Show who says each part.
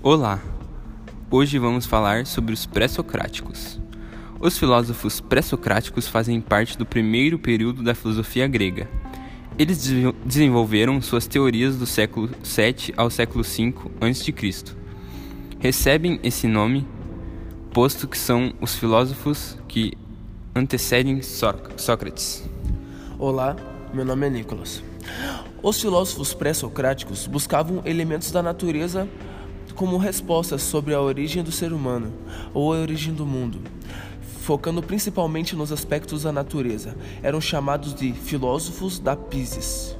Speaker 1: Olá! Hoje vamos falar sobre os pré-socráticos. Os filósofos pré-socráticos fazem parte do primeiro período da filosofia grega. Eles desenvolveram suas teorias do século 7 ao século 5 a.C. Recebem esse nome posto que são os filósofos que antecedem Sócrates.
Speaker 2: Olá, meu nome é Nicolas. Os filósofos pré-socráticos buscavam elementos da natureza como respostas sobre a origem do ser humano ou a origem do mundo, focando principalmente nos aspectos da natureza. Eram chamados de filósofos da Pisis.